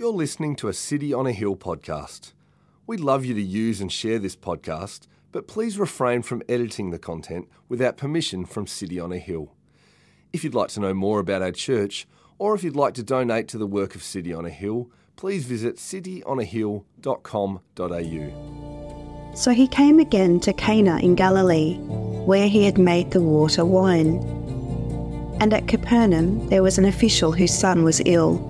You're listening to a City on a Hill podcast. We'd love you to use and share this podcast, but please refrain from editing the content without permission from City on a Hill. If you'd like to know more about our church, or if you'd like to donate to the work of City on a Hill, please visit cityonahill.com.au. So he came again to Cana in Galilee, where he had made the water wine. And at Capernaum there was an official whose son was ill.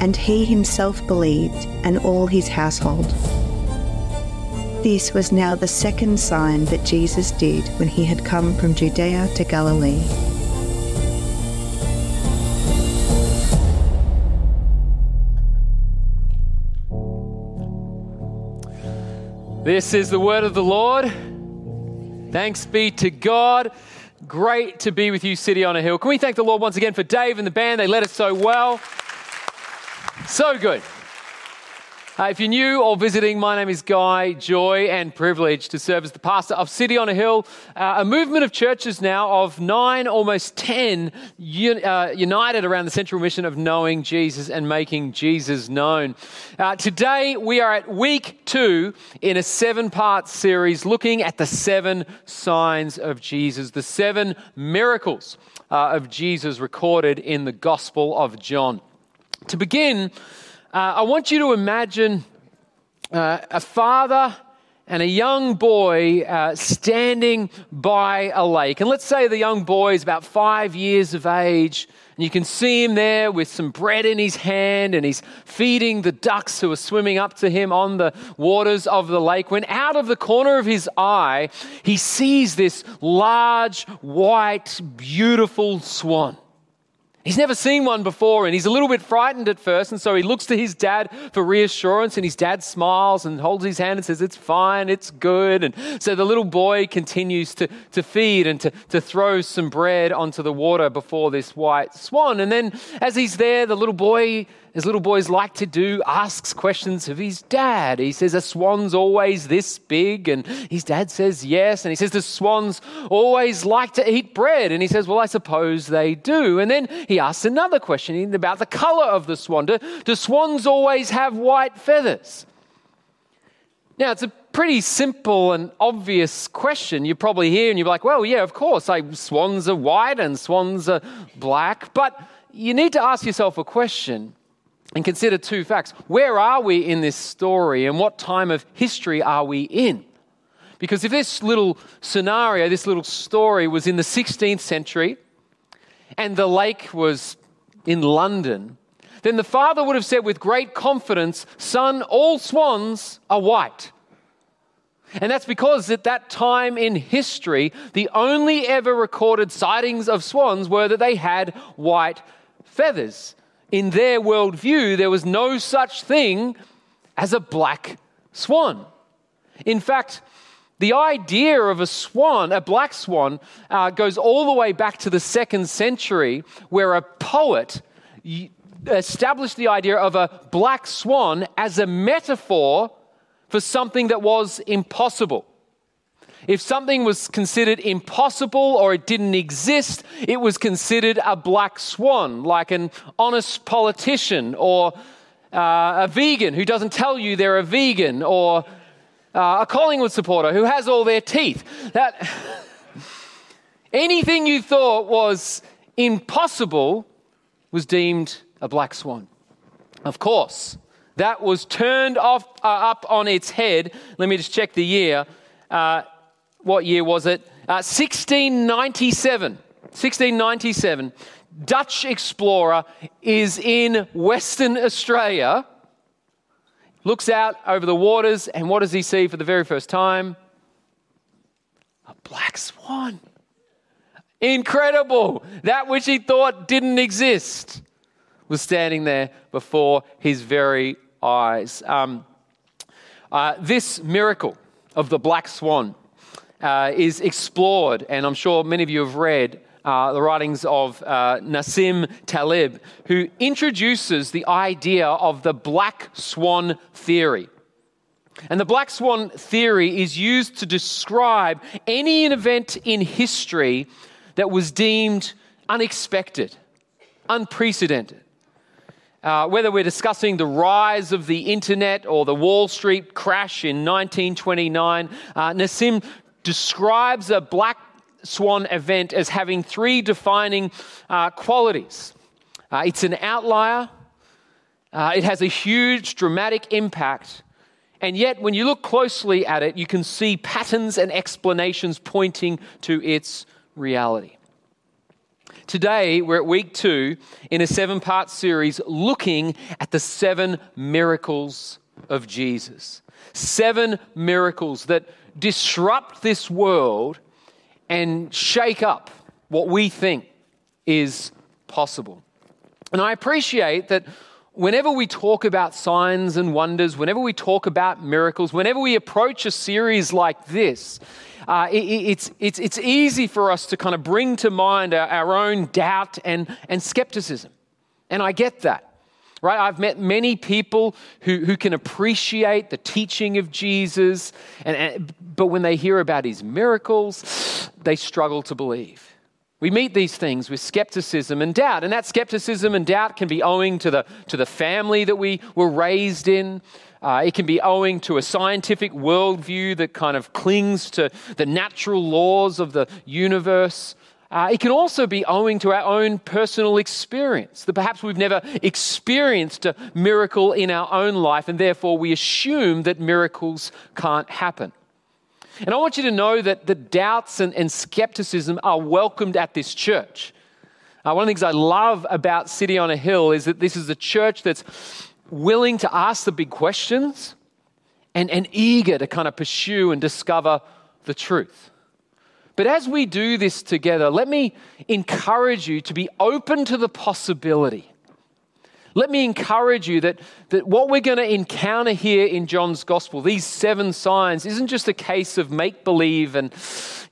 And he himself believed, and all his household. This was now the second sign that Jesus did when he had come from Judea to Galilee. This is the word of the Lord. Thanks be to God. Great to be with you, City on a Hill. Can we thank the Lord once again for Dave and the band? They led us so well. So good. Uh, if you're new or visiting, my name is Guy. Joy and privilege to serve as the pastor of City on a Hill, uh, a movement of churches now of nine, almost ten, un- uh, united around the central mission of knowing Jesus and making Jesus known. Uh, today, we are at week two in a seven part series looking at the seven signs of Jesus, the seven miracles uh, of Jesus recorded in the Gospel of John. To begin, uh, I want you to imagine uh, a father and a young boy uh, standing by a lake. And let's say the young boy is about five years of age, and you can see him there with some bread in his hand, and he's feeding the ducks who are swimming up to him on the waters of the lake. When out of the corner of his eye, he sees this large, white, beautiful swan. He's never seen one before and he's a little bit frightened at first. And so he looks to his dad for reassurance and his dad smiles and holds his hand and says, It's fine, it's good. And so the little boy continues to, to feed and to, to throw some bread onto the water before this white swan. And then as he's there, the little boy as little boys like to do, asks questions of his dad. He says, Are swans always this big? And his dad says, Yes. And he says, Do swans always like to eat bread? And he says, Well, I suppose they do. And then he asks another question about the color of the swan. Do, do swans always have white feathers? Now, it's a pretty simple and obvious question. You probably hear and you're like, well, yeah, of course, like, swans are white and swans are black. But you need to ask yourself a question and consider two facts. Where are we in this story and what time of history are we in? Because if this little scenario, this little story was in the 16th century and the lake was in London, then the father would have said with great confidence, Son, all swans are white. And that's because at that time in history, the only ever recorded sightings of swans were that they had white feathers in their worldview, there was no such thing as a black swan. In fact, the idea of a swan, a black swan, uh, goes all the way back to the second century, where a poet established the idea of a black swan as a metaphor for something that was impossible. If something was considered impossible or it didn't exist, it was considered a black swan, like an honest politician or uh, a vegan who doesn't tell you they're a vegan or uh, a Collingwood supporter who has all their teeth. That anything you thought was impossible was deemed a black swan. Of course, that was turned off, uh, up on its head. Let me just check the year. Uh, what year was it? Uh, 1697. 1697. Dutch explorer is in Western Australia, looks out over the waters, and what does he see for the very first time? A black swan. Incredible. That which he thought didn't exist was standing there before his very eyes. Um, uh, this miracle of the black swan uh, is explored, and I'm sure many of you have read uh, the writings of uh, Nassim Taleb, who introduces the idea of the black swan theory. And the black swan theory is used to describe any event in history that was deemed unexpected, unprecedented. Uh, whether we're discussing the rise of the internet or the Wall Street crash in 1929, uh, Nassim describes a black swan event as having three defining uh, qualities uh, it's an outlier, uh, it has a huge dramatic impact, and yet when you look closely at it, you can see patterns and explanations pointing to its reality. Today, we're at week two in a seven part series looking at the seven miracles of Jesus. Seven miracles that disrupt this world and shake up what we think is possible. And I appreciate that whenever we talk about signs and wonders, whenever we talk about miracles, whenever we approach a series like this, uh, it, it's, it's, it's easy for us to kind of bring to mind our, our own doubt and, and skepticism. And I get that right? I've met many people who, who can appreciate the teaching of Jesus, and, and, but when they hear about his miracles, they struggle to believe. We meet these things with skepticism and doubt, and that skepticism and doubt can be owing to the, to the family that we were raised in. Uh, it can be owing to a scientific worldview that kind of clings to the natural laws of the universe. Uh, it can also be owing to our own personal experience, that perhaps we've never experienced a miracle in our own life, and therefore we assume that miracles can't happen. And I want you to know that the doubts and, and skepticism are welcomed at this church. Uh, one of the things I love about City on a Hill is that this is a church that's willing to ask the big questions and, and eager to kind of pursue and discover the truth. But as we do this together, let me encourage you to be open to the possibility. Let me encourage you that, that what we're going to encounter here in John's gospel, these seven signs, isn't just a case of make believe and,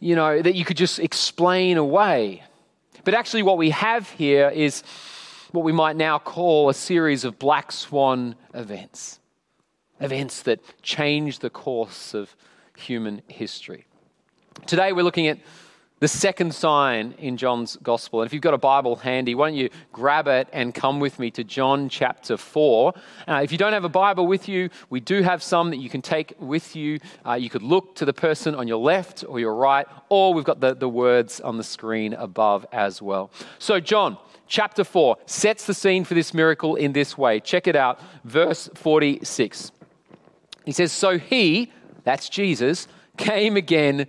you know, that you could just explain away. But actually, what we have here is what we might now call a series of black swan events, events that change the course of human history. Today, we're looking at the second sign in John's gospel. And if you've got a Bible handy, why don't you grab it and come with me to John chapter 4. Uh, if you don't have a Bible with you, we do have some that you can take with you. Uh, you could look to the person on your left or your right, or we've got the, the words on the screen above as well. So, John chapter 4 sets the scene for this miracle in this way. Check it out, verse 46. He says, So he, that's Jesus, came again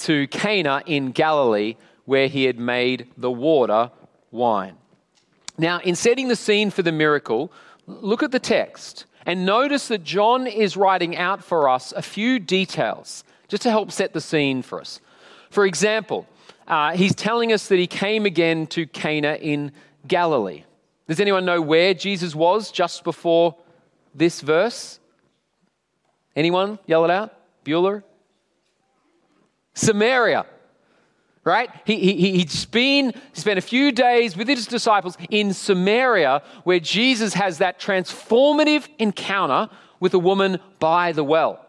to Cana in Galilee, where he had made the water wine. Now, in setting the scene for the miracle, look at the text and notice that John is writing out for us a few details just to help set the scene for us. For example, uh, he's telling us that he came again to Cana in Galilee. Does anyone know where Jesus was just before this verse? Anyone? Yell it out. Bueller? Samaria. Right? He, he, he's been, spent a few days with his disciples in Samaria, where Jesus has that transformative encounter with a woman by the well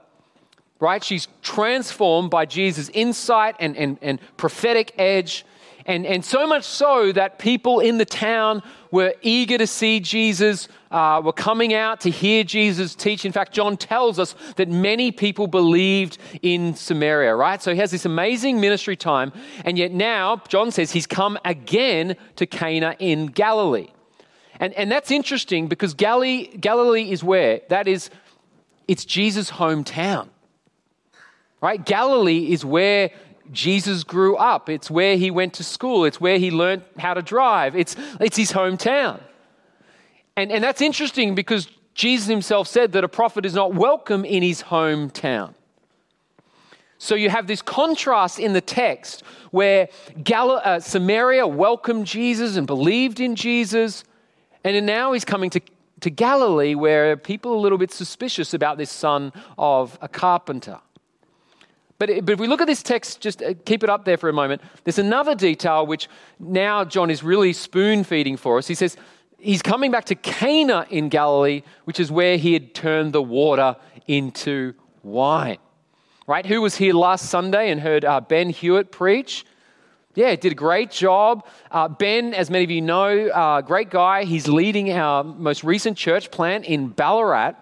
right? She's transformed by Jesus' insight and, and, and prophetic edge. And, and so much so that people in the town were eager to see Jesus, uh, were coming out to hear Jesus teach. In fact, John tells us that many people believed in Samaria, right? So he has this amazing ministry time. And yet now, John says he's come again to Cana in Galilee. And, and that's interesting because Galilee, Galilee is where? That is, it's Jesus' hometown. Right? Galilee is where Jesus grew up. It's where he went to school. It's where he learned how to drive. It's, it's his hometown. And, and that's interesting because Jesus himself said that a prophet is not welcome in his hometown. So you have this contrast in the text where Gal- uh, Samaria welcomed Jesus and believed in Jesus, and now he's coming to, to Galilee where people are a little bit suspicious about this son of a carpenter. But, but if we look at this text, just uh, keep it up there for a moment, there's another detail which now John is really spoon feeding for us. He says he's coming back to Cana in Galilee, which is where he had turned the water into wine. Right? Who was here last Sunday and heard uh, Ben Hewitt preach? Yeah, did a great job. Uh, ben, as many of you know, uh, great guy. He's leading our most recent church plant in Ballarat.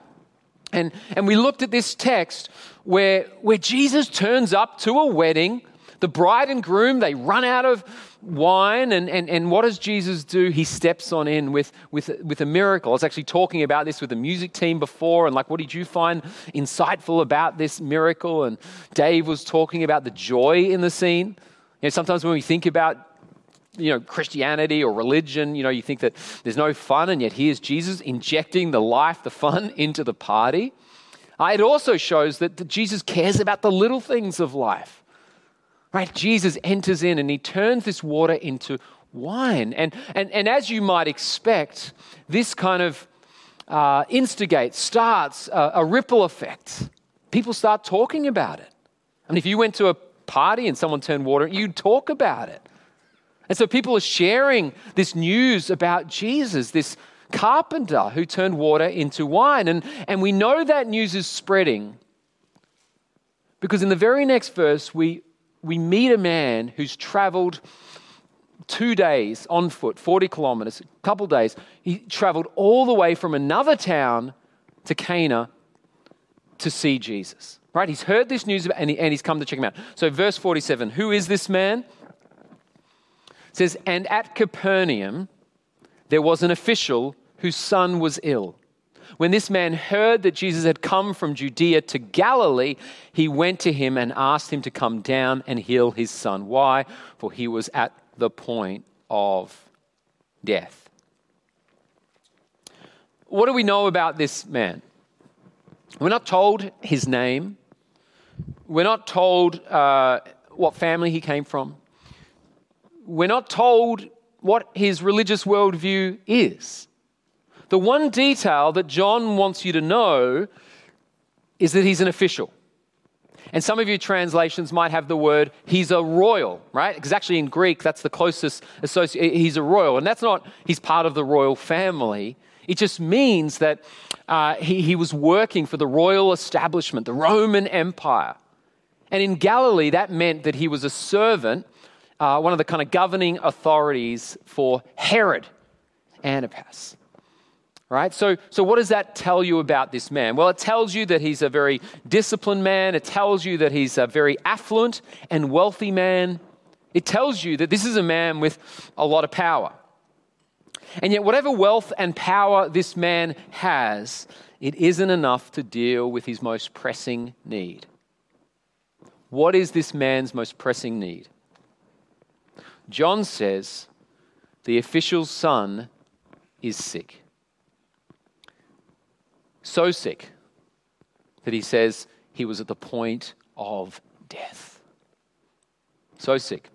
And, and we looked at this text where, where Jesus turns up to a wedding. The bride and groom, they run out of wine. And, and, and what does Jesus do? He steps on in with, with, with a miracle. I was actually talking about this with the music team before. And like, what did you find insightful about this miracle? And Dave was talking about the joy in the scene. You know, sometimes when we think about you know, Christianity or religion, you know, you think that there's no fun, and yet here's Jesus injecting the life, the fun into the party. Uh, it also shows that, Jesus cares about the little things of life. Right? Jesus enters in and he turns this water into wine. And, and, and as you might expect, this kind of uh, instigates, starts a, a ripple effect. People start talking about it. I mean, if you went to a party and someone turned water, you'd talk about it. And so people are sharing this news about Jesus, this carpenter who turned water into wine. And, and we know that news is spreading because in the very next verse, we, we meet a man who's traveled two days on foot, 40 kilometers, a couple days. He traveled all the way from another town to Cana to see Jesus. Right? He's heard this news and, he, and he's come to check him out. So, verse 47 Who is this man? It says, And at Capernaum there was an official whose son was ill. When this man heard that Jesus had come from Judea to Galilee, he went to him and asked him to come down and heal his son. Why? For he was at the point of death. What do we know about this man? We're not told his name. We're not told uh, what family he came from we're not told what his religious worldview is. The one detail that John wants you to know is that he's an official. And some of your translations might have the word, he's a royal, right? Because actually in Greek, that's the closest associate. He's a royal. And that's not, he's part of the royal family. It just means that uh, he, he was working for the royal establishment, the Roman Empire. And in Galilee, that meant that he was a servant uh, one of the kind of governing authorities for Herod Antipas. Right? So, so, what does that tell you about this man? Well, it tells you that he's a very disciplined man. It tells you that he's a very affluent and wealthy man. It tells you that this is a man with a lot of power. And yet, whatever wealth and power this man has, it isn't enough to deal with his most pressing need. What is this man's most pressing need? John says the official's son is sick. So sick that he says he was at the point of death. So sick.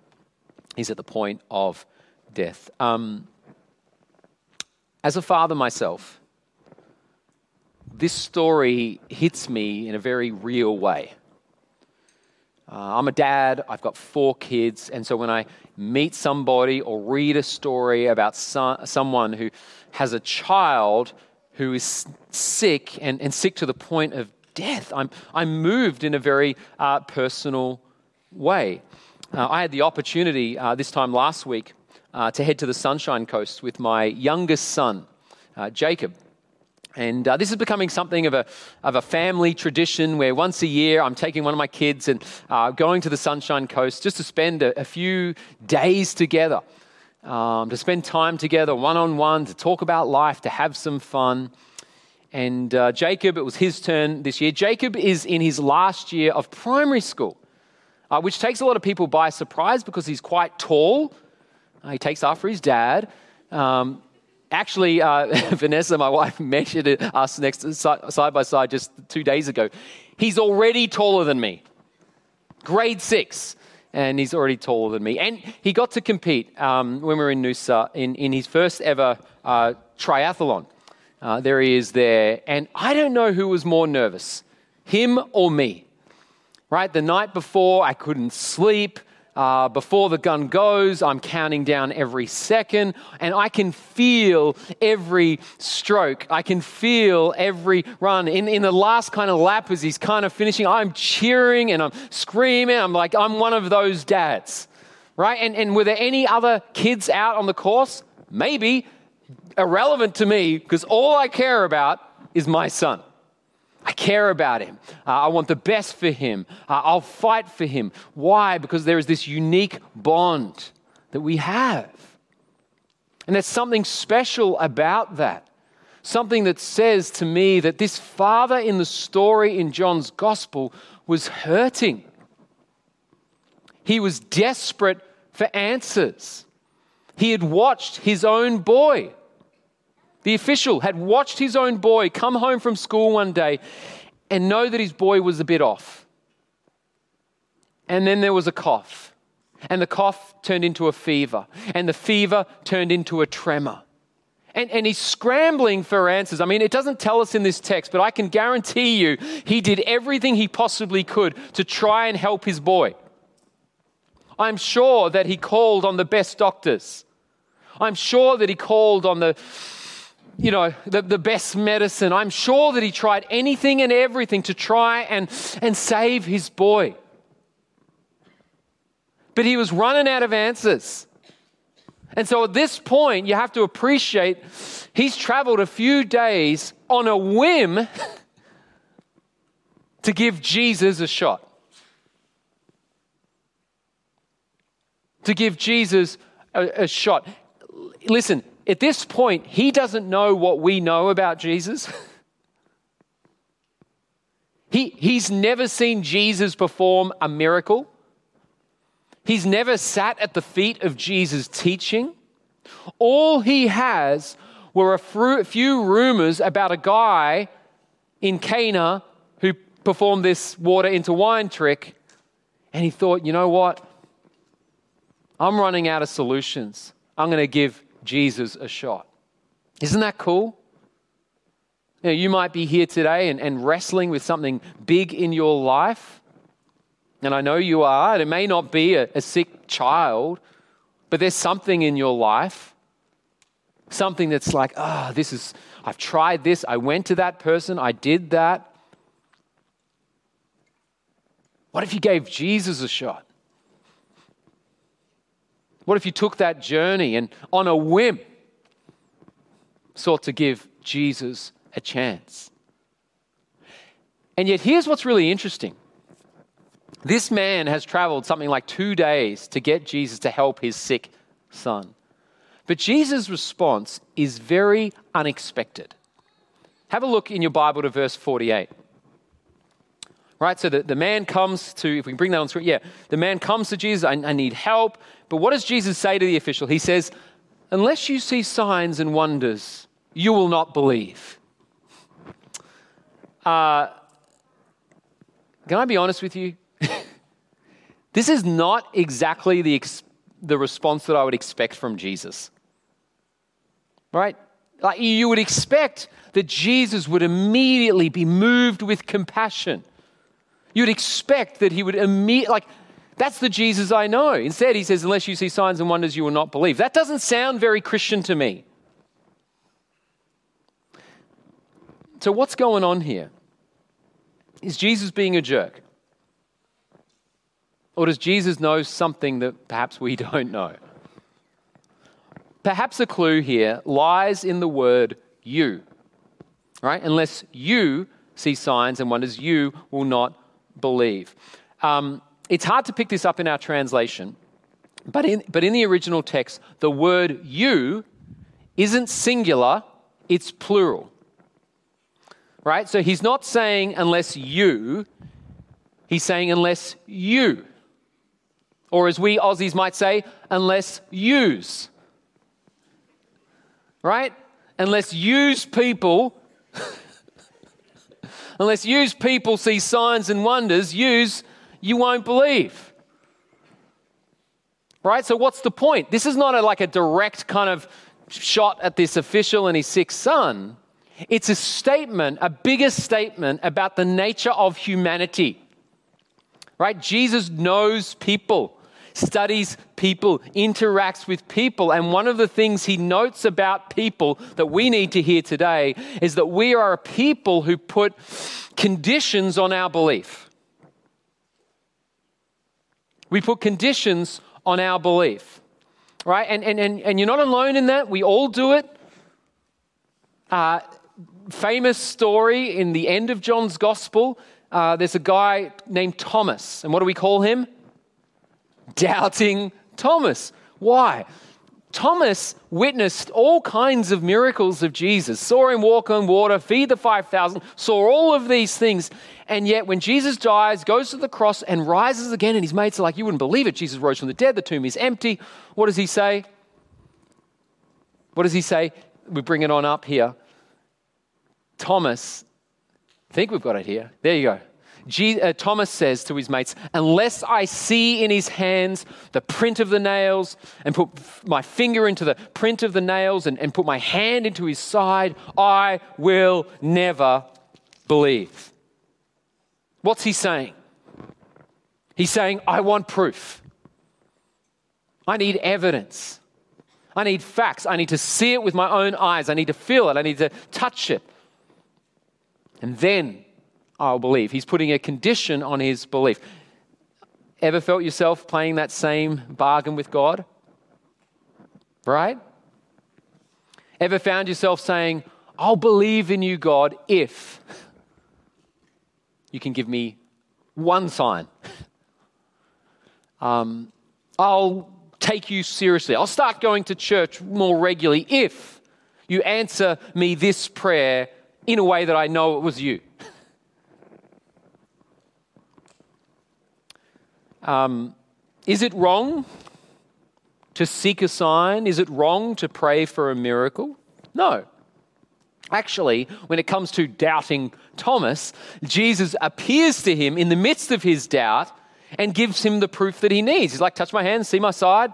He's at the point of death. Um, as a father myself, this story hits me in a very real way. Uh, I'm a dad, I've got four kids, and so when I meet somebody or read a story about so, someone who has a child who is sick and, and sick to the point of death, I'm, I'm moved in a very uh, personal way. Uh, I had the opportunity uh, this time last week uh, to head to the Sunshine Coast with my youngest son, uh, Jacob. And uh, this is becoming something of a, of a family tradition where once a year I'm taking one of my kids and uh, going to the Sunshine Coast just to spend a, a few days together. Um, to spend time together one on one, to talk about life, to have some fun. And uh, Jacob, it was his turn this year. Jacob is in his last year of primary school, uh, which takes a lot of people by surprise because he's quite tall. Uh, he takes after his dad. Um, actually, uh, Vanessa, my wife, measured us next side by side just two days ago. He's already taller than me, grade six and he's already taller than me. And he got to compete um, when we were in Noosa in, in his first ever uh, triathlon. Uh, there he is there. And I don't know who was more nervous, him or me. Right? The night before, I couldn't sleep. Uh, before the gun goes, I'm counting down every second, and I can feel every stroke. I can feel every run. In, in the last kind of lap, as he's kind of finishing, I'm cheering and I'm screaming. I'm like, I'm one of those dads, right? And, and were there any other kids out on the course? Maybe. Irrelevant to me, because all I care about is my son. I care about him. Uh, I want the best for him. Uh, I'll fight for him. Why? Because there is this unique bond that we have. And there's something special about that. Something that says to me that this father in the story in John's gospel was hurting. He was desperate for answers. He had watched his own boy the official had watched his own boy come home from school one day and know that his boy was a bit off. And then there was a cough. And the cough turned into a fever. And the fever turned into a tremor. And, and he's scrambling for answers. I mean, it doesn't tell us in this text, but I can guarantee you he did everything he possibly could to try and help his boy. I'm sure that he called on the best doctors. I'm sure that he called on the you know, the, the best medicine. I'm sure that he tried anything and everything to try and, and save his boy. But he was running out of answers. And so at this point, you have to appreciate he's traveled a few days on a whim to give Jesus a shot. To give Jesus a, a shot. Listen, at this point, he doesn't know what we know about Jesus. he, he's never seen Jesus perform a miracle. He's never sat at the feet of Jesus teaching. All he has were a few rumors about a guy in Cana who performed this water into wine trick. And he thought, you know what? I'm running out of solutions. I'm going to give Jesus a shot. Isn't that cool? You, know, you might be here today and, and wrestling with something big in your life. And I know you are. And it may not be a, a sick child, but there's something in your life. Something that's like, ah, oh, this is, I've tried this. I went to that person. I did that. What if you gave Jesus a shot? What if you took that journey and on a whim sought to give Jesus a chance? And yet, here's what's really interesting. This man has traveled something like two days to get Jesus to help his sick son. But Jesus' response is very unexpected. Have a look in your Bible to verse 48. Right, so the, the man comes to, if we can bring that on screen, yeah, the man comes to Jesus, I, I need help. But what does Jesus say to the official? He says, Unless you see signs and wonders, you will not believe. Uh, can I be honest with you? this is not exactly the, ex- the response that I would expect from Jesus. Right? Like you would expect that Jesus would immediately be moved with compassion You'd expect that he would immediately, like, that's the Jesus I know. Instead, he says, unless you see signs and wonders, you will not believe. That doesn't sound very Christian to me. So, what's going on here? Is Jesus being a jerk? Or does Jesus know something that perhaps we don't know? Perhaps a clue here lies in the word you, right? Unless you see signs and wonders, you will not believe. Um, it's hard to pick this up in our translation, But in, but in the original text, the word you isn't singular, it's plural. Right? So he's not saying unless you, he's saying unless you. Or as we Aussies might say, unless use. Right? Unless use people, unless use people see signs and wonders, use, you won't believe. Right? So what's the point? This is not a, like a direct kind of shot at this official and his sick son. It's a statement, a bigger statement about the nature of humanity. Right? Jesus knows people, studies people, interacts with people. And one of the things he notes about people that we need to hear today is that we are a people who put conditions on our belief. We put conditions on our belief. Right? And, and, and, and you're not alone in that. We all do it. Uh, famous story in the end of John's gospel. Uh, there's a guy named Thomas. And what do we call him? Doubting Thomas. Why? Thomas witnessed all kinds of miracles of Jesus, saw him walk on water, feed the 5,000, saw all of these things. And yet, when Jesus dies, goes to the cross, and rises again, and his mates are like, You wouldn't believe it. Jesus rose from the dead, the tomb is empty. What does he say? What does he say? We bring it on up here. Thomas, I think we've got it here. There you go. Uh, Thomas says to his mates, Unless I see in his hands the print of the nails and put my finger into the print of the nails and, and put my hand into his side, I will never believe. What's he saying? He's saying, I want proof. I need evidence. I need facts. I need to see it with my own eyes. I need to feel it. I need to touch it and then I'll believe. He's putting a condition on his belief. Ever felt yourself playing that same bargain with God? Right? Ever found yourself saying, I'll believe in you, God, if you can give me one sign? Um, I'll take you seriously. I'll start going to church more regularly if you answer me this prayer in a way that I know it was you. Um, is it wrong to seek a sign? Is it wrong to pray for a miracle? No. Actually, when it comes to doubting Thomas, Jesus appears to him in the midst of his doubt and gives him the proof that he needs. He's like, Touch my hand, see my side.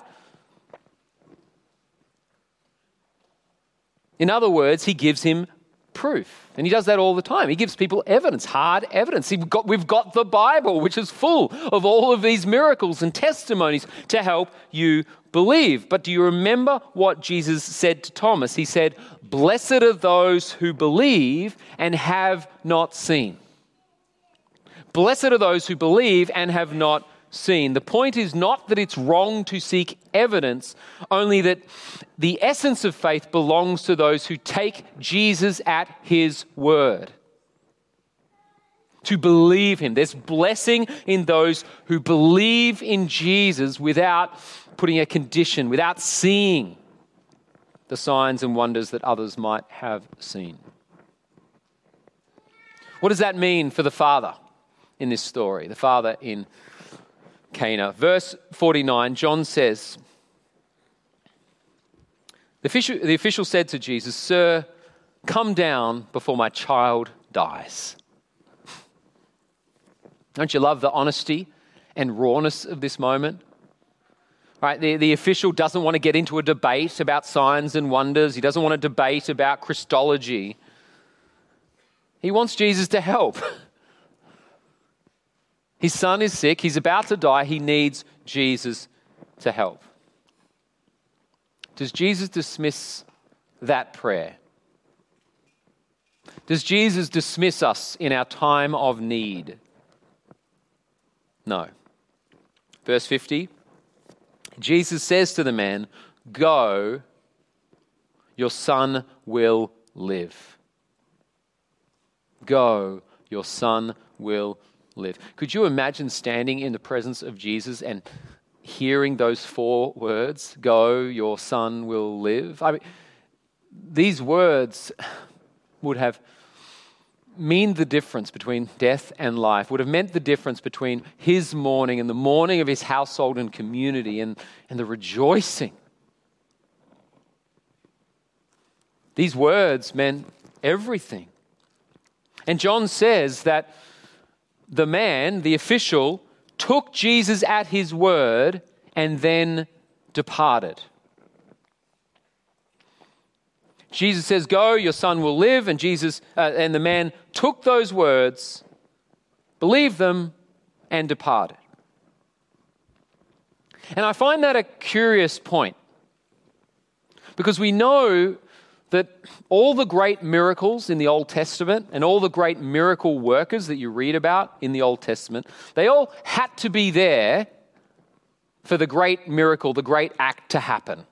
In other words, he gives him proof. And he does that all the time. He gives people evidence, hard evidence. We've got, we've got the Bible, which is full of all of these miracles and testimonies to help you believe. But do you remember what Jesus said to Thomas? He said, Blessed are those who believe and have not seen. Blessed are those who believe and have not seen. The point is not that it's wrong to seek evidence, only that the essence of faith belongs to those who take Jesus at his word. To believe him. There's blessing in those who believe in Jesus without putting a condition, without seeing the signs and wonders that others might have seen. What does that mean for the Father in this story? The Father in Cana. Verse 49, John says, the official, the official said to Jesus, Sir, come down before my child dies. Don't you love the honesty and rawness of this moment? Right, the, the official doesn't want to get into a debate about signs and wonders. He doesn't want to debate about Christology. He wants Jesus to help. His son is sick, he's about to die, he needs Jesus to help. Does Jesus dismiss that prayer? Does Jesus dismiss us in our time of need? No. Verse 50 Jesus says to the man, Go, your son will live. Go, your son will live. Could you imagine standing in the presence of Jesus and hearing those four words go, your son will live? I mean, these words would have mean the difference between death and life, would have meant the difference between his mourning and the mourning of his household and community and, and the rejoicing. These words meant everything. And John says that the man, the official, took Jesus at his word and then departed. Jesus says, Go, your son will live. And Jesus uh, and the man took those words, believed them, and departed. And I find that a curious point because we know that all the great miracles in the Old Testament and all the great miracle workers that you read about in the Old Testament, they all had to be there for the great miracle, the great act to happen.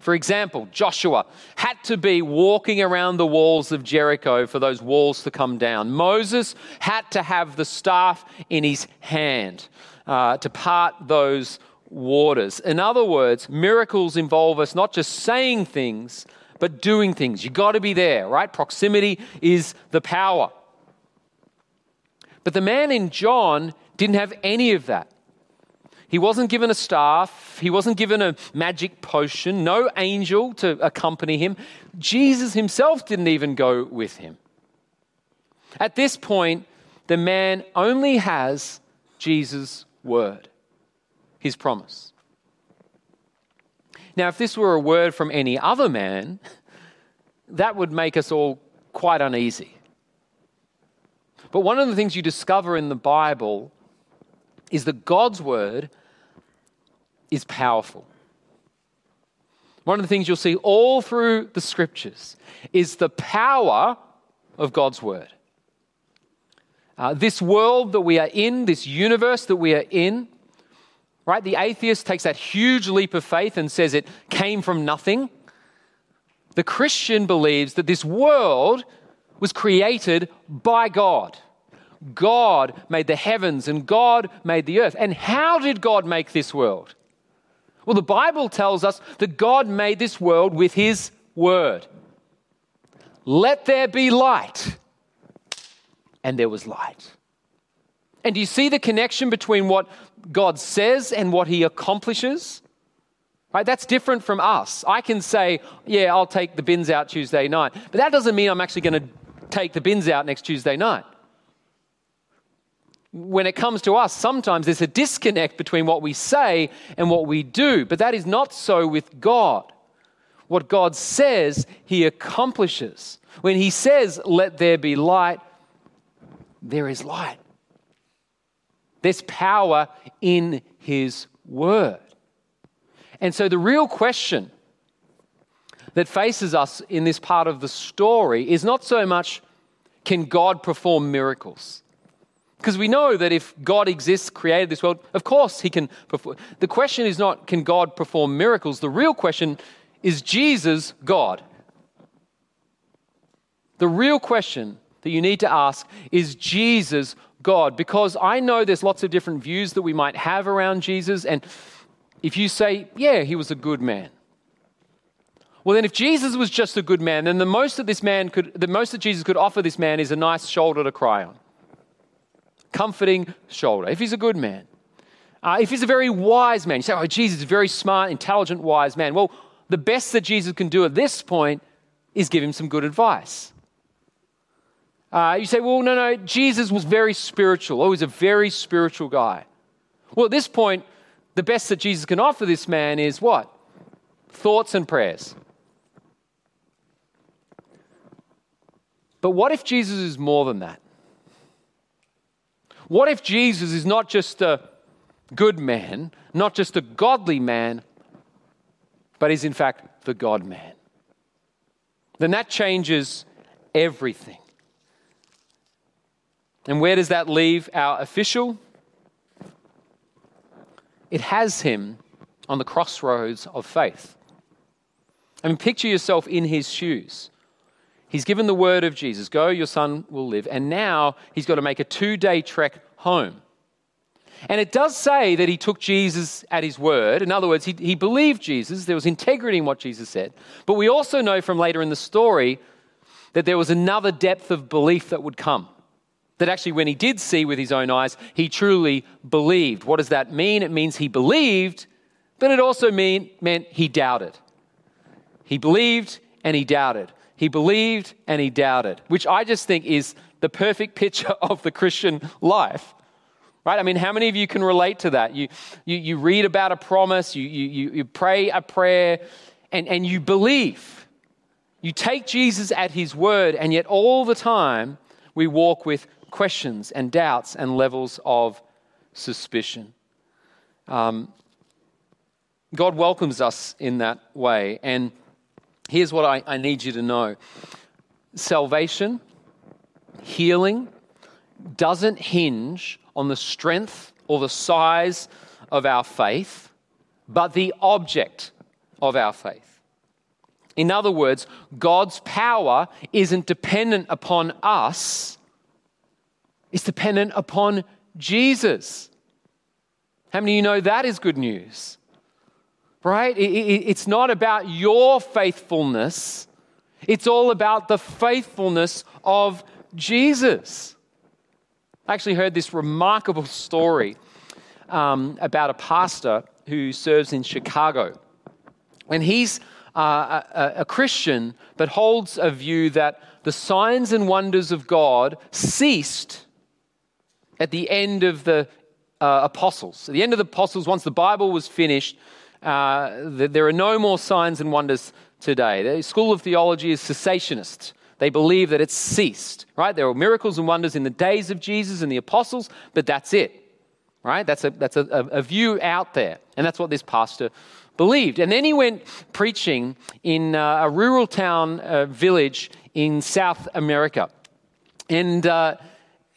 For example, Joshua had to be walking around the walls of Jericho for those walls to come down. Moses had to have the staff in his hand uh, to part those waters. In other words, miracles involve us not just saying things, but doing things. You've got to be there, right? Proximity is the power. But the man in John didn't have any of that. He wasn't given a staff, he wasn't given a magic potion, no angel to accompany him. Jesus himself didn't even go with him. At this point, the man only has Jesus' word, his promise. Now, if this were a word from any other man, that would make us all quite uneasy. But one of the things you discover in the Bible is that God's word is powerful. One of the things you'll see all through the scriptures is the power of God's word. Uh, this world that we are in, this universe that we are in, right? The atheist takes that huge leap of faith and says it came from nothing. The Christian believes that this world was created by God. God made the heavens and God made the earth. And how did God make this world? Well, the Bible tells us that God made this world with His word. Let there be light. And there was light. And do you see the connection between what God says and what He accomplishes? Right? That's different from us. I can say, yeah, I'll take the bins out Tuesday night. But that doesn't mean I'm actually going to take the bins out next Tuesday night when it comes to us, sometimes there's a disconnect between what we say and what we do, but that is not so with God. What God says, He accomplishes. When He says, Let there be light, there is light. There's power in His word. And so the real question that faces us in this part of the story is not so much can God perform miracles? Because we know that if God exists, created this world, of course he can perform. The question is not, can God perform miracles? The real question is Jesus God? The real question that you need to ask is Jesus God? Because I know there's lots of different views that we might have around Jesus. And if you say, yeah, he was a good man, well, then, if Jesus was just a good man, then the most that this man could, the most that Jesus could offer this man is a nice shoulder to cry on comforting shoulder, if he's a good man. Uh, if he's a very wise man, you say, oh, Jesus is a very smart, intelligent, wise man. Well, the best that Jesus can do at this point is give him some good advice. Uh, you say, well, no, no, Jesus was very spiritual. Oh, he's a very spiritual guy. Well, at this point, the best that Jesus can offer this man is what? Thoughts and prayers. But what if Jesus is more than that? What if Jesus is not just a good man, not just a godly man, but is in fact the God man? Then that changes everything. And where does that leave our official? It has him on the crossroads of faith. I mean, picture yourself in his shoes. He's given the word of Jesus go, your son will live. And now he's got to make a two day trek home. And it does say that he took Jesus at his word. In other words, he, he believed Jesus. There was integrity in what Jesus said. But we also know from later in the story that there was another depth of belief that would come. That actually, when he did see with his own eyes, he truly believed. What does that mean? It means he believed, but it also mean, meant he doubted. He believed and he doubted. He believed and he doubted, which I just think is the perfect picture of the Christian life. Right? I mean, how many of you can relate to that? You, you, you read about a promise, you, you, you pray a prayer, and, and you believe. You take Jesus at his word, and yet all the time we walk with questions and doubts and levels of suspicion. Um, God welcomes us in that way. And here's what I, I need you to know salvation, healing, doesn't hinge on the strength or the size of our faith, but the object of our faith. In other words, God's power isn't dependent upon us, it's dependent upon Jesus. How many of you know that is good news? Right? It's not about your faithfulness, it's all about the faithfulness of Jesus. I actually heard this remarkable story um, about a pastor who serves in Chicago. And he's uh, a, a Christian, but holds a view that the signs and wonders of God ceased at the end of the uh, apostles. At the end of the apostles, once the Bible was finished, uh, there are no more signs and wonders today. The school of theology is cessationist. They believe that it's ceased, right? There were miracles and wonders in the days of Jesus and the apostles, but that's it, right? That's a, that's a, a view out there. And that's what this pastor believed. And then he went preaching in uh, a rural town uh, village in South America. And uh,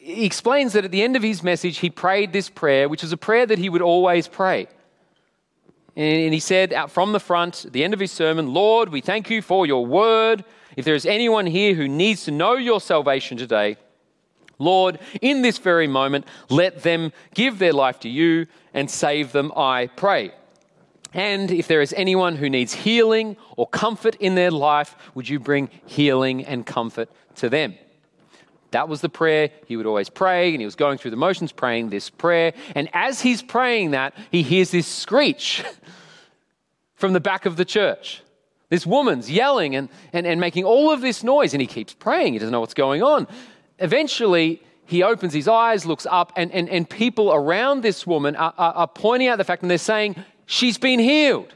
he explains that at the end of his message, he prayed this prayer, which was a prayer that he would always pray. And he said out from the front, at the end of his sermon, Lord, we thank you for your word if there is anyone here who needs to know your salvation today, Lord, in this very moment, let them give their life to you and save them, I pray. And if there is anyone who needs healing or comfort in their life, would you bring healing and comfort to them? That was the prayer he would always pray, and he was going through the motions praying this prayer. And as he's praying that, he hears this screech from the back of the church. This woman's yelling and, and, and making all of this noise, and he keeps praying. He doesn't know what's going on. Eventually, he opens his eyes, looks up, and, and, and people around this woman are, are, are pointing out the fact and they're saying, She's been healed.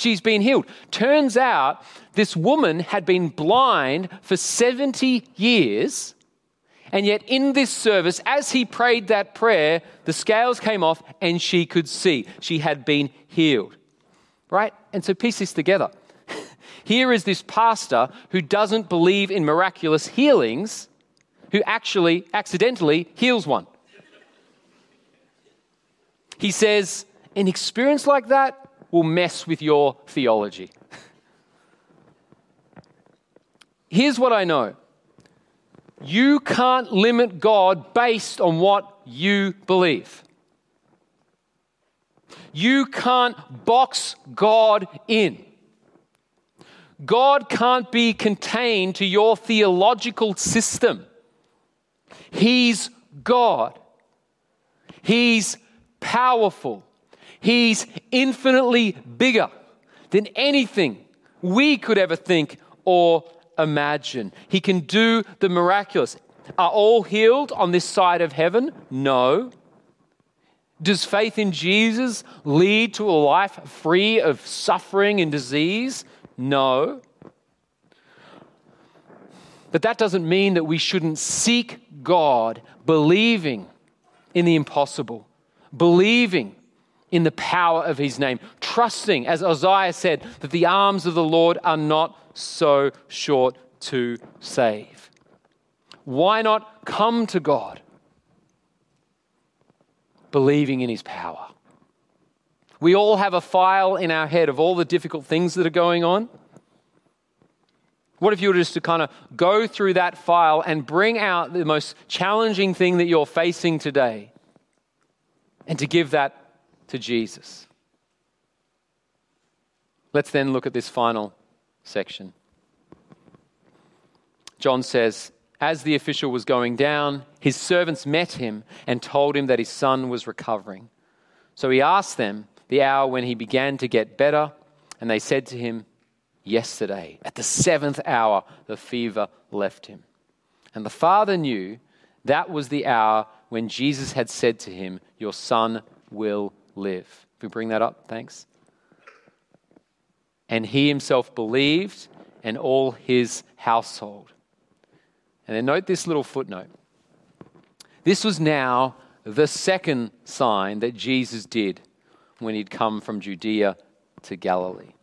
She's been healed. Turns out this woman had been blind for 70 years. And yet, in this service, as he prayed that prayer, the scales came off and she could see. She had been healed. Right? And so, piece this together. Here is this pastor who doesn't believe in miraculous healings, who actually accidentally heals one. He says, an experience like that will mess with your theology. Here's what I know you can't limit God based on what you believe. You can't box God in. God can't be contained to your theological system. He's God. He's powerful. He's infinitely bigger than anything we could ever think or imagine. He can do the miraculous. Are all healed on this side of heaven? No. Does faith in Jesus lead to a life free of suffering and disease? No. But that doesn't mean that we shouldn't seek God, believing in the impossible, believing in the power of his name, trusting, as Isaiah said, that the arms of the Lord are not so short to save. Why not come to God? Believing in his power. We all have a file in our head of all the difficult things that are going on. What if you were just to kind of go through that file and bring out the most challenging thing that you're facing today? and to give that to Jesus. Let's then look at this final section. John says, As the official was going down, his servants met him and told him that his son was recovering. So he asked them the hour when he began to get better, and they said to him, Yesterday, at the seventh hour, the fever left him. And the father knew that was the hour when Jesus had said to him, Your son will live. If we bring that up, thanks. And he himself believed, and all his household. And then note this little footnote. This was now the second sign that Jesus did when he'd come from Judea to Galilee.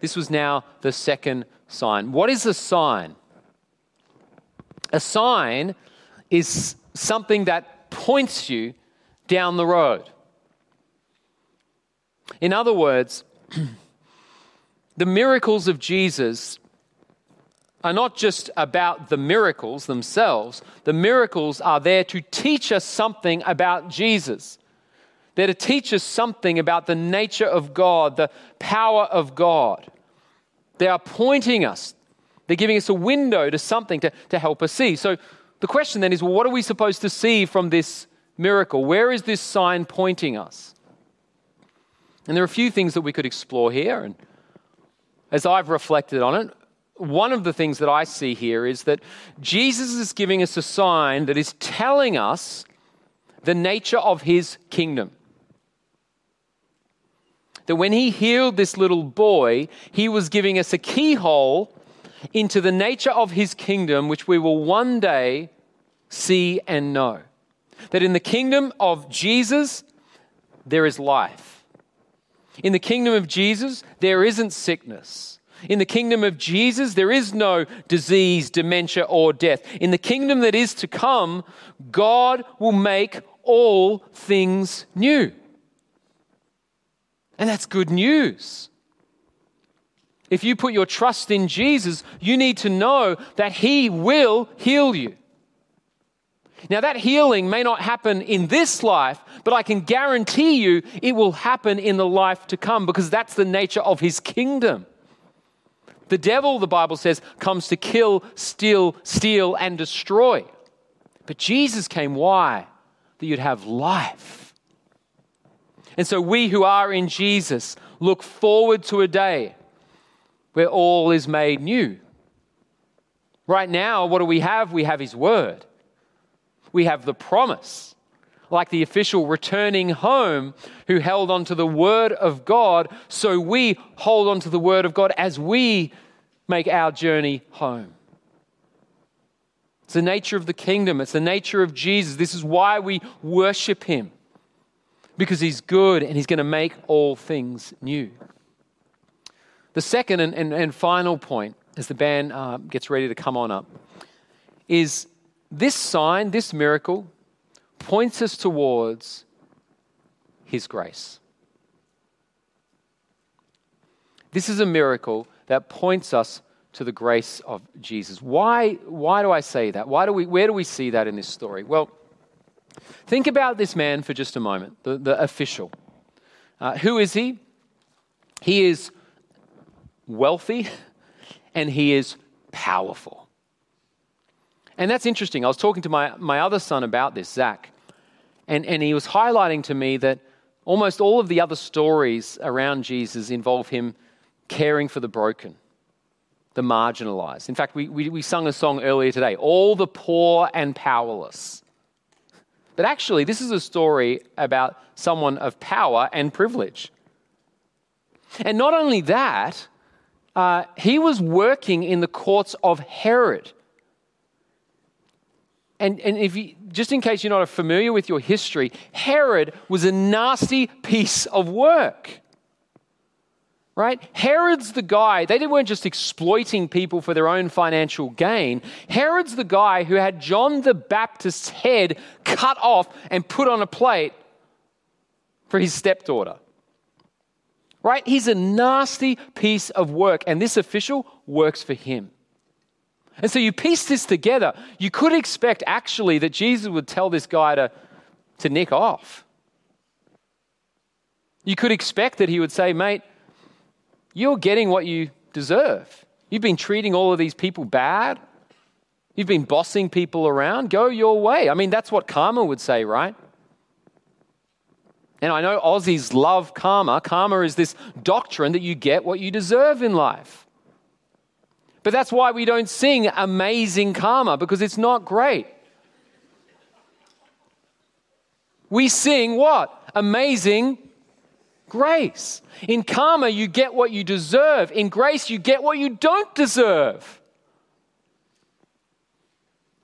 This was now the second sign. What is a sign? A sign is something that points you down the road. In other words, the miracles of Jesus are not just about the miracles themselves, the miracles are there to teach us something about Jesus. They're to teach us something about the nature of God, the power of God. They are pointing us, they're giving us a window to something to, to help us see. So the question then is well, what are we supposed to see from this miracle? Where is this sign pointing us? And there are a few things that we could explore here. And as I've reflected on it, one of the things that I see here is that Jesus is giving us a sign that is telling us the nature of his kingdom. That when he healed this little boy, he was giving us a keyhole into the nature of his kingdom, which we will one day see and know. That in the kingdom of Jesus, there is life. In the kingdom of Jesus, there isn't sickness. In the kingdom of Jesus, there is no disease, dementia, or death. In the kingdom that is to come, God will make all things new. And that's good news. If you put your trust in Jesus, you need to know that He will heal you. Now, that healing may not happen in this life, but I can guarantee you it will happen in the life to come because that's the nature of His kingdom. The devil, the Bible says, comes to kill, steal, steal, and destroy. But Jesus came, why? That you'd have life. And so we who are in Jesus look forward to a day where all is made new. Right now, what do we have? We have His Word, we have the promise. Like the official returning home who held on to the Word of God, so we hold on to the Word of God as we make our journey home. It's the nature of the kingdom, it's the nature of Jesus. This is why we worship Him, because He's good and He's going to make all things new. The second and, and, and final point, as the band uh, gets ready to come on up, is this sign, this miracle, points us towards His grace. This is a miracle that points us to the grace of Jesus. Why, why do I say that? Why do we, where do we see that in this story? Well, think about this man for just a moment, the, the official. Uh, who is he? He is wealthy, and he is powerful. And that's interesting. I was talking to my, my other son about this, Zach, and, and he was highlighting to me that almost all of the other stories around Jesus involve him caring for the broken, the marginalized. In fact, we, we, we sung a song earlier today, All the Poor and Powerless. But actually, this is a story about someone of power and privilege. And not only that, uh, he was working in the courts of Herod. And, and if you, just in case you're not familiar with your history, Herod was a nasty piece of work. Right? Herod's the guy, they weren't just exploiting people for their own financial gain. Herod's the guy who had John the Baptist's head cut off and put on a plate for his stepdaughter right? He's a nasty piece of work, and this official works for him. And so you piece this together. You could expect actually that Jesus would tell this guy to, to nick off, You could expect that he would say, Mate, you're getting what you deserve. You've been treating all of these people bad. You've been bossing people around. Go your way. I mean, that's what karma would say, right? And I know Aussies love karma. Karma is this doctrine that you get what you deserve in life. But that's why we don't sing amazing karma, because it's not great. We sing what? Amazing grace. In karma, you get what you deserve. In grace, you get what you don't deserve.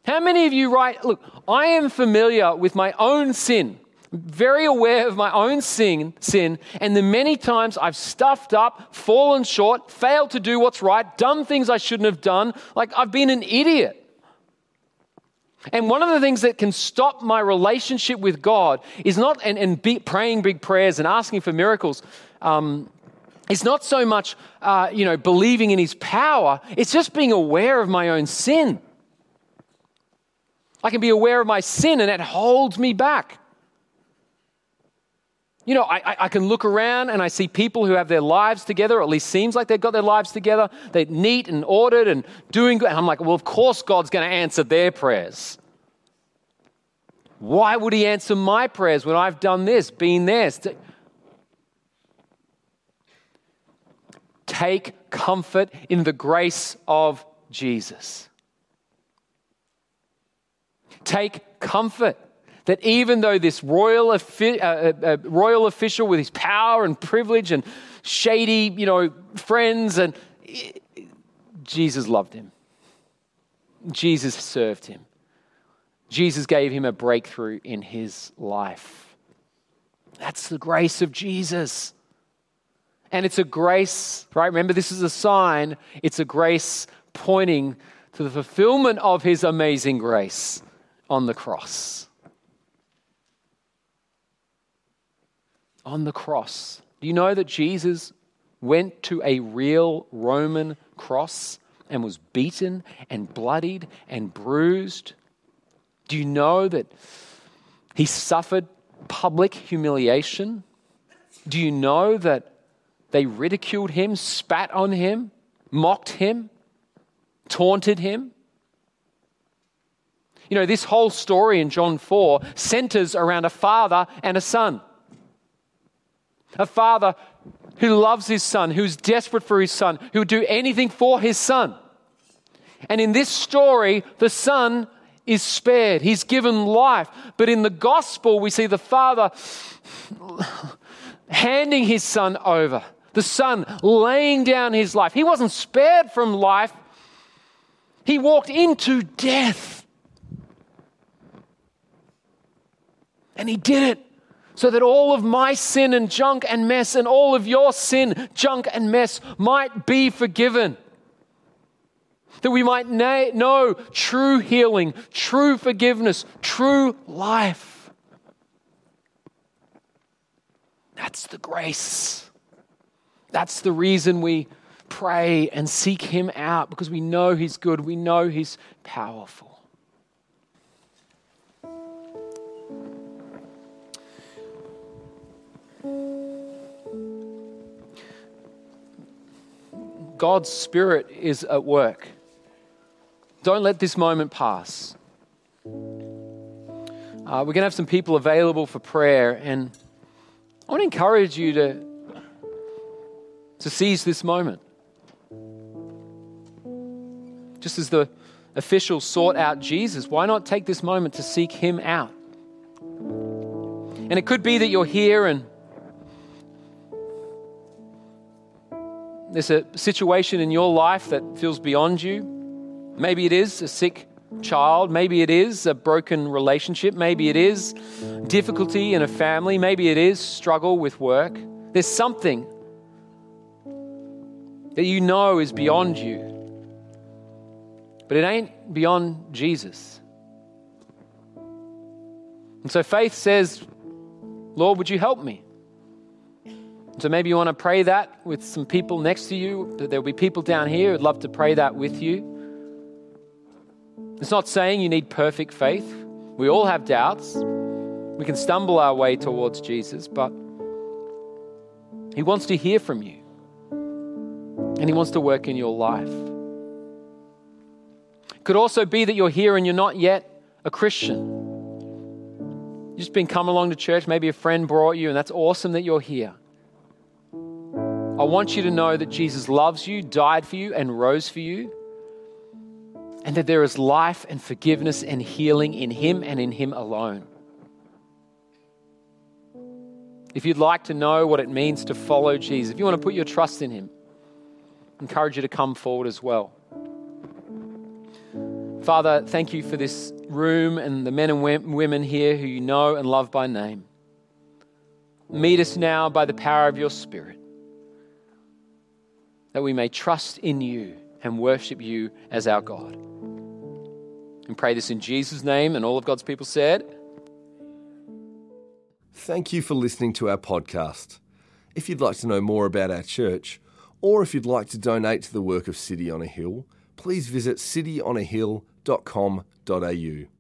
How many of you write, look, I am familiar with my own sin, very aware of my own sin, sin, and the many times I've stuffed up, fallen short, failed to do what's right, done things I shouldn't have done, like I've been an idiot. And one of the things that can stop my relationship with God is not, and, and be, praying big prayers and asking for miracles, um, it's not so much, uh, you know, believing in His power, it's just being aware of my own sin. I can be aware of my sin and it holds me back. You know, I, I, can look around and I see people who have their lives together, or at least seems like they've got their lives together. They're neat and ordered and doing good. And I'm like, well, of course God's going to answer their prayers. Why would He answer my prayers when I've done this, been there? Take comfort in the grace of Jesus. Take comfort that even though this royal, uh, uh, uh, royal official with his power and privilege and shady, you know, friends, and Jesus loved him. Jesus served him. Jesus gave him a breakthrough in his life. That's the grace of Jesus. And it's a grace, right? Remember, this is a sign. It's a grace pointing to the fulfillment of his amazing grace on the cross. On the cross. Do you know that Jesus went to a real Roman cross and was beaten and bloodied and bruised? Do you know that he suffered public humiliation? Do you know that they ridiculed him, spat on him, mocked him, taunted him? You know, this whole story in John 4 centers around a father and a son. A father who loves his son, who's desperate for his son, who would do anything for his son. And in this story, the son is spared. He's given life. But in the gospel, we see the father handing his son over, the son laying down his life. He wasn't spared from life, he walked into death. And he did it so that all of my sin and junk and mess and all of your sin, junk and mess might be forgiven. That we might na- know true healing, true forgiveness, true life. That's the grace. That's the reason we pray and seek Him out because we know He's good, we know He's powerful. God's Spirit is at work. Don't let this moment pass. Uh, we're going to have some people available for prayer, and I want to encourage you to, to seize this moment. Just as the officials sought out Jesus, why not take this moment to seek him out? And it could be that you're here and there's a situation in your life that feels beyond you. Maybe it is a sick child. Maybe it is a broken relationship. Maybe it is difficulty in a family. Maybe it is struggle with work. There's something that you know is beyond you, but it ain't beyond Jesus. And so faith says, Lord, would you help me? So maybe you want to pray that with some people next to you. There'll be people down here who'd love to pray that with you. It's not saying you need perfect faith. We all have doubts. We can stumble our way towards Jesus, but He wants to hear from you, and He wants to work in your life. It Could also be that you're here and you're not yet a Christian. You've just been coming along to church, maybe a friend brought you, and that's awesome that you're here. I want you to know that Jesus loves you, died for you, and rose for you, and that there is life and forgiveness and healing in Him and in Him alone. If you'd like to know what it means to follow Jesus, if you want to put your trust in Him, I encourage you to come forward as well. Father, thank you for this room and the men and women here who you know and love by name. Meet us now by the power of your Spirit, that we may trust in you and worship you as our God. And pray this in Jesus' name, and all of God's people said, Thank you for listening to our podcast. If you'd like to know more about our church, or if you'd like to donate to the work of City on a Hill, please visit cityonahill.com.au.